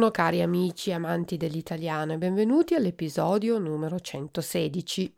Buongiorno cari amici amanti dell'italiano e benvenuti all'episodio numero 116.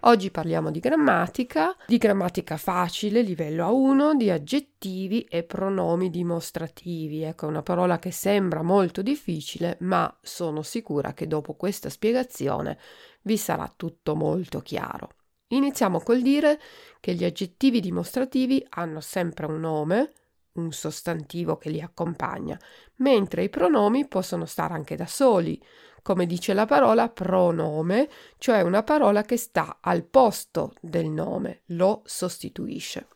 Oggi parliamo di grammatica, di grammatica facile, livello A1, di aggettivi e pronomi dimostrativi. Ecco, una parola che sembra molto difficile, ma sono sicura che dopo questa spiegazione vi sarà tutto molto chiaro. Iniziamo col dire che gli aggettivi dimostrativi hanno sempre un nome, un sostantivo che li accompagna, mentre i pronomi possono stare anche da soli, come dice la parola pronome, cioè una parola che sta al posto del nome, lo sostituisce.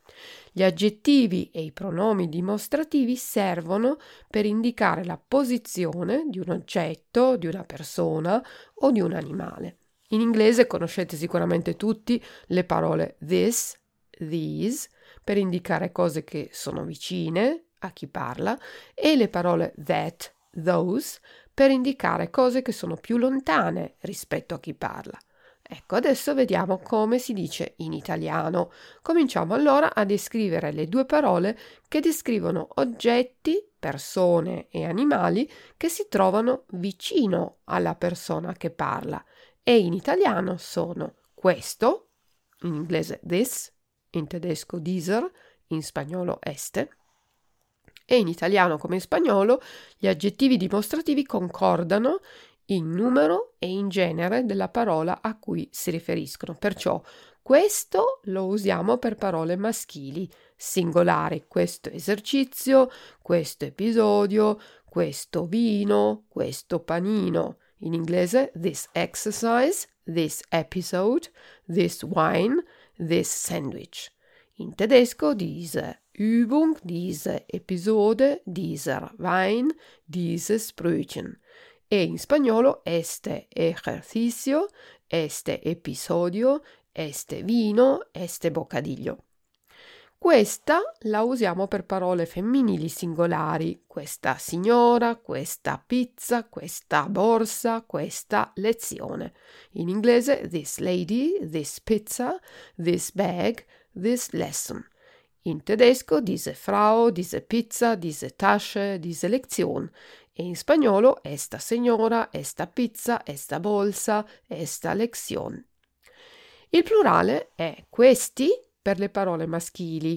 Gli aggettivi e i pronomi dimostrativi servono per indicare la posizione di un oggetto, di una persona o di un animale. In inglese conoscete sicuramente tutti le parole this, these, per indicare cose che sono vicine a chi parla e le parole that, those per indicare cose che sono più lontane rispetto a chi parla. Ecco, adesso vediamo come si dice in italiano. Cominciamo allora a descrivere le due parole che descrivono oggetti, persone e animali che si trovano vicino alla persona che parla e in italiano sono questo, in inglese this, in tedesco dieser, in spagnolo este, e in italiano come in spagnolo gli aggettivi dimostrativi concordano in numero e in genere della parola a cui si riferiscono. Perciò questo lo usiamo per parole maschili, singolari, questo esercizio, questo episodio, questo vino, questo panino. In inglese this exercise, this episode, this wine, this sandwich. In tedesco diese Übung, diese Episode, dieser Wein, dieses Brötchen. E in spagnolo este ejercicio, este episodio, este vino, este bocadillo. Questa la usiamo per parole femminili singolari, questa signora, questa pizza, questa borsa, questa lezione. In inglese this lady, this pizza, this bag, this lesson. In tedesco diese Frau, diese Pizza, diese Tasche, diese Lektion. E in spagnolo esta signora, esta pizza, esta bolsa, esta lezione. Il plurale è questi per le parole maschili.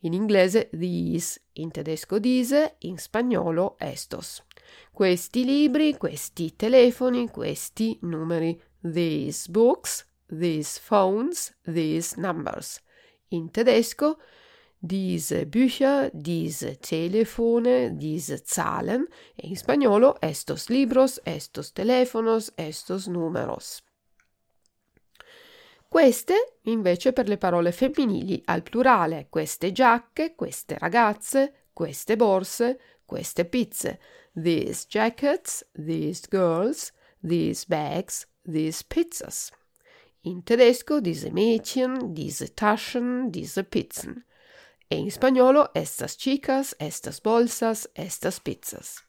In inglese these, in tedesco diese, in spagnolo estos. Questi libri, questi telefoni, questi numeri. These books, these phones, these numbers. In tedesco diese Bücher, diese Telefone, diese Zahlen e in spagnolo estos libros, estos teléfonos, estos números. Queste invece per le parole femminili al plurale, queste giacche, queste ragazze, queste borse, queste pizze, these jackets, these girls, these bags, these pizzas. In tedesco diese Mädchen, diese Taschen, diese Pizzen. e in spagnolo estas chicas, estas bolsas, estas pizzas.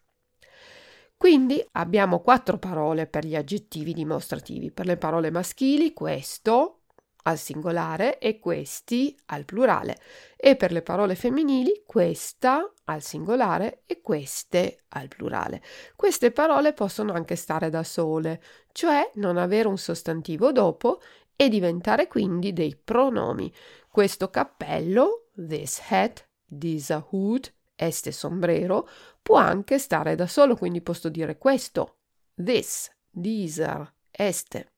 Quindi abbiamo quattro parole per gli aggettivi dimostrativi. Per le parole maschili questo al singolare e questi al plurale e per le parole femminili questa al singolare e queste al plurale. Queste parole possono anche stare da sole, cioè non avere un sostantivo dopo e diventare quindi dei pronomi. Questo cappello, this hat, this hood, este sombrero, può anche stare da solo, quindi posso dire questo, this, dieser, este.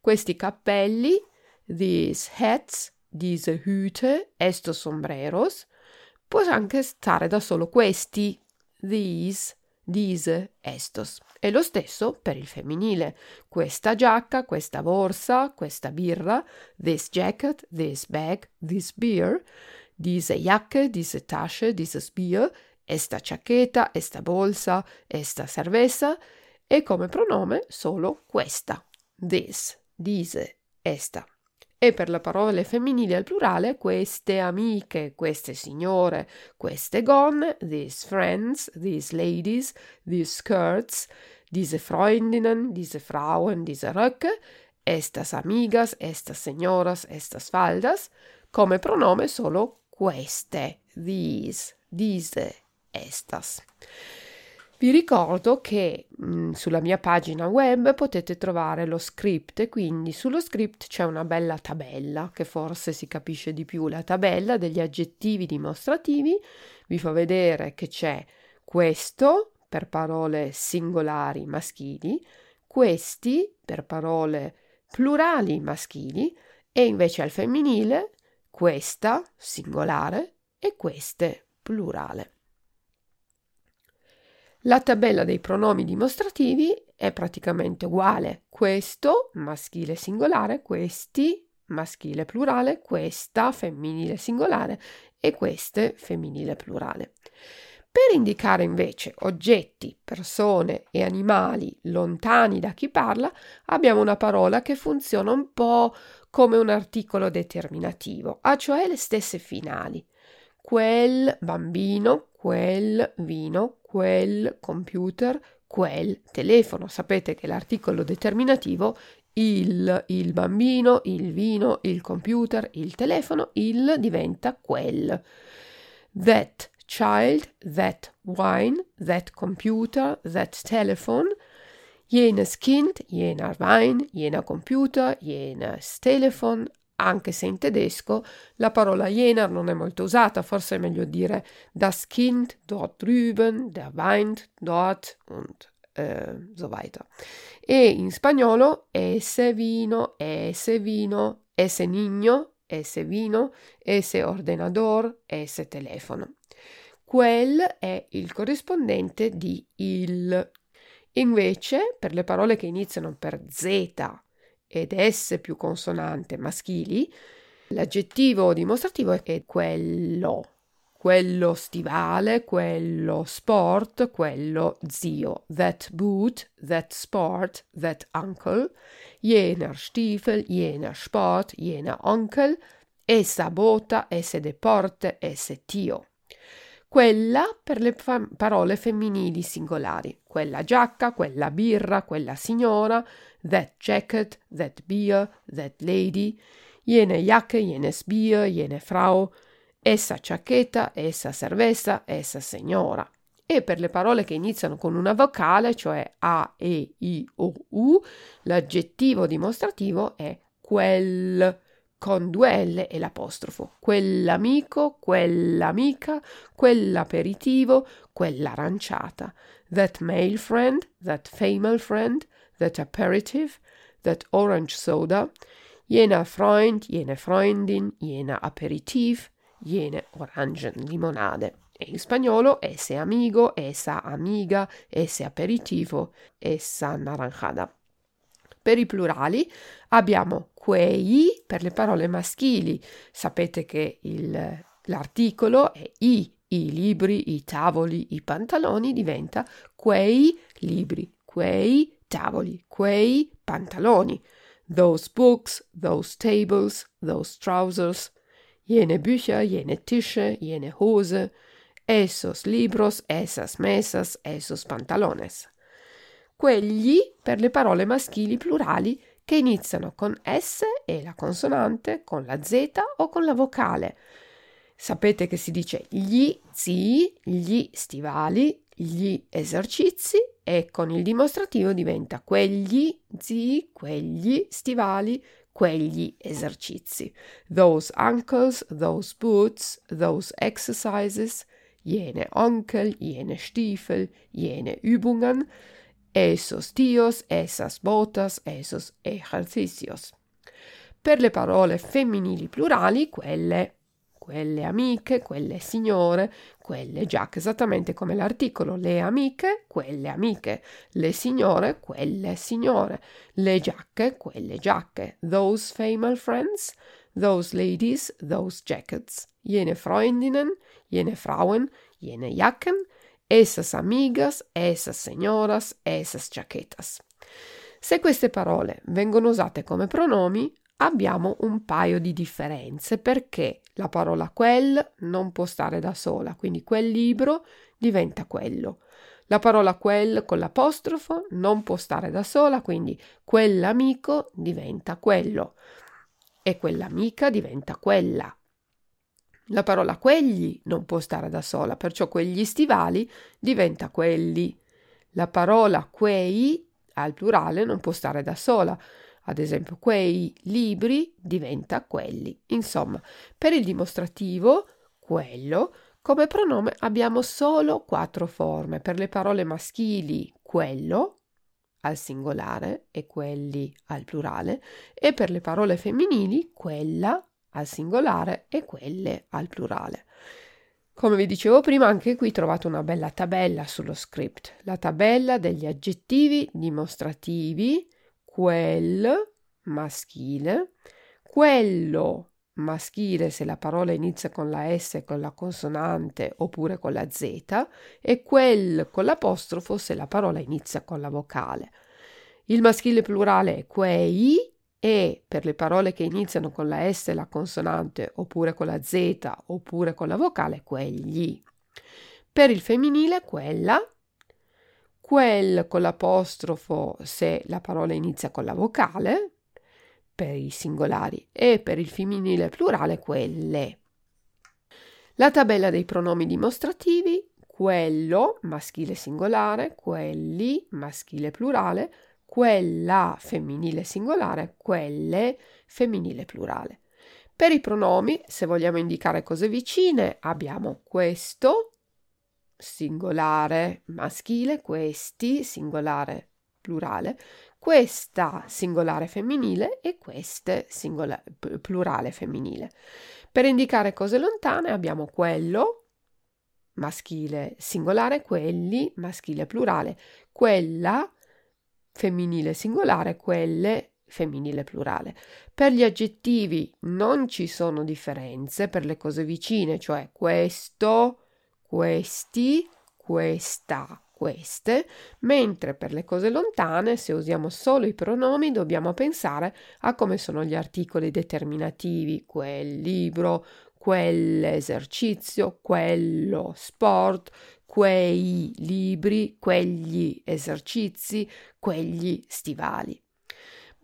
Questi cappelli, these hats, diese Hüte, estos sombreros, può anche stare da solo questi, these, diese, estos. E lo stesso per il femminile. Questa giacca, questa borsa, questa birra, this jacket, this bag, this beer, diese Jacke, diese Tasche, dieses Bier, esta chaqueta, esta bolsa, esta cerveza e come pronome solo questa, this, diese, esta. E per le parole femminili al plurale, queste amiche, queste signore, queste gonne, these friends, these ladies, these skirts, diese Freundinnen, diese Frauen, diese Röcke, estas amigas, estas señoras, estas faldas, come pronome solo queste, these, diese, estas. Vi ricordo che mh, mm, sulla mia pagina web potete trovare lo script quindi sullo script c'è una bella tabella che forse si capisce di più, la tabella degli aggettivi dimostrativi vi fa vedere che c'è questo per parole singolari maschili, questi per parole plurali maschili e invece al femminile questa singolare e queste plurale. La tabella dei pronomi dimostrativi è praticamente uguale. Questo maschile singolare, questi maschile plurale, questa femminile singolare e queste femminile plurale. Per indicare invece oggetti, persone e animali lontani da chi parla, abbiamo una parola che funziona un po' come un articolo determinativo, ha cioè le stesse finali. Quel bambino, quel vino, quel computer, quel telefono. Sapete che l'articolo determinativo il, il bambino, il vino, il computer, il telefono, il diventa quel. That child, that wine, that computer, that telephone. Jenes Kind, jener Wein, jener Computer, jenes Telefon, anche se in tedesco la parola jener non è molto usata, forse è meglio dire das Kind dort drüben, der weint dort und äh, so weiter. E in spagnolo ese vino, ese vino, ese niño, ese vino, ese ordenador, ese telefono. Quel è il corrispondente di il. Invece, per le parole che iniziano per Z ed S più consonante maschili, l'aggettivo dimostrativo è quello, quello stivale, quello sport, quello zio, that boot, that sport, that uncle, jener Stiefel, jener Sport, jener Onkel, essa bota, esse deporte, esse tio. Quella per le fa- parole femminili singolari, quella giacca, quella birra, quella signora, that jacket, that beer, that lady, jene Jacke, jenes Bier, jene Frau, essa ciacchetta, essa cerveza, essa signora. E per le parole che iniziano con una vocale, cioè A, E, I, O, U, l'aggettivo dimostrativo è quel con due L e l'apostrofo. Quell'amico, quell'amica, quell'aperitivo, quell'aranciata. That male friend, that female friend, that aperitif, that orange soda, jener Freund, jene Freundin, jener Aperitif, jene Orangenlimonade. E in spagnolo ese amigo, esa amiga, ese aperitivo, esa naranjada. Per i plurali abbiamo quei per le parole maschili. Sapete che il, l'articolo è i, i libri, i tavoli, i pantaloni diventa quei libri, quei tavoli, quei pantaloni. Those books, those tables, those trousers. Jene Bücher, jene Tische, jene Hose, esos libros, esas mesas, esos pantalones. Quegli per le parole maschili plurali che iniziano con S e la consonante, con la Z o con la vocale. Sapete che si dice gli zii, gli stivali, gli esercizi e con il dimostrativo diventa quegli zii, quegli stivali, quegli esercizi. Those ankles, those boots, those exercises, jene Onkel, jene Stiefel, jene Übungen, esos tios, esas botas, esos ejercicios. Per le parole femminili plurali, quelle quelle amiche, quelle signore, quelle giacche, esattamente come l'articolo, le amiche, quelle amiche, le signore, quelle signore, le giacche, quelle giacche, those female friends, those ladies, those jackets, jene Freundinnen, jene Frauen, jene Jacken, esas amigas, esas señoras, esas jaquetas. Se queste parole vengono usate come pronomi, abbiamo un paio di differenze perché la parola quel non può stare da sola, quindi quel libro diventa quello. La parola quel con l'apostrofo non può stare da sola, quindi quell'amico diventa quello e quell'amica diventa quella. La parola quegli non può stare da sola, perciò quegli stivali diventa quelli. La parola quei al plurale non può stare da sola, ad esempio, quei libri diventa quelli. Insomma, per il dimostrativo, quello, come pronome abbiamo solo quattro forme. Per le parole maschili, quello al singolare e quelli al plurale, e per le parole femminili, quella al singolare e quelle al plurale. Come vi dicevo prima, anche qui trovate una bella tabella sullo script, la tabella degli aggettivi dimostrativi quel maschile, quello maschile se la parola inizia con la S con la consonante oppure con la Z e quel con l'apostrofo se la parola inizia con la vocale. Il maschile plurale è quei e per le parole che iniziano con la S e la consonante oppure con la Z oppure con la vocale quegli. Per il femminile quella quel con l'apostrofo se la parola inizia con la vocale, per i singolari, e per il femminile plurale quelle. La tabella dei pronomi dimostrativi, quello, maschile singolare, quelli, maschile plurale, quella, femminile singolare, quelle, femminile plurale. Per i pronomi, se vogliamo indicare cose vicine, abbiamo questo, singolare maschile, questi singolare plurale, questa singolare femminile e queste singola- plurale femminile. Per indicare cose lontane abbiamo quello maschile singolare, quelli maschile plurale, quella femminile singolare, quelle femminile plurale. Per gli aggettivi non ci sono differenze per le cose vicine, cioè questo, questi, questa, queste, mentre per le cose lontane, se usiamo solo i pronomi, dobbiamo pensare a come sono gli articoli determinativi, quel libro, quell'esercizio, quello sport, quei libri, quegli esercizi, quegli stivali.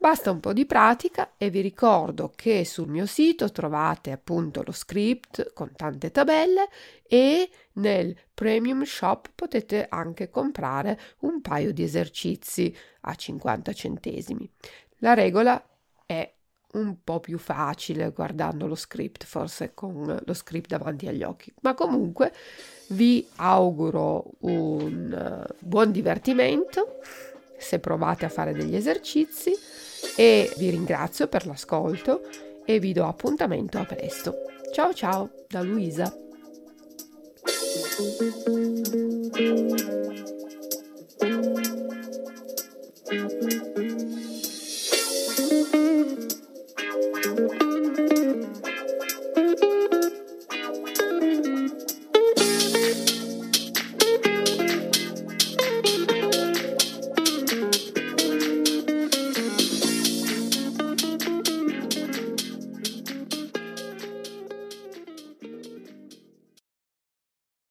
Basta un po' di pratica e vi ricordo che sul mio sito trovate appunto lo script con tante tabelle e nel Premium Shop potete anche comprare un paio di esercizi a 50 centesimi. La regola è un po' più facile guardando lo script, forse con lo script davanti agli occhi, ma comunque vi auguro un buon divertimento se provate a fare degli esercizi e vi ringrazio per l'ascolto e vi do appuntamento a presto. Ciao ciao da Luisa.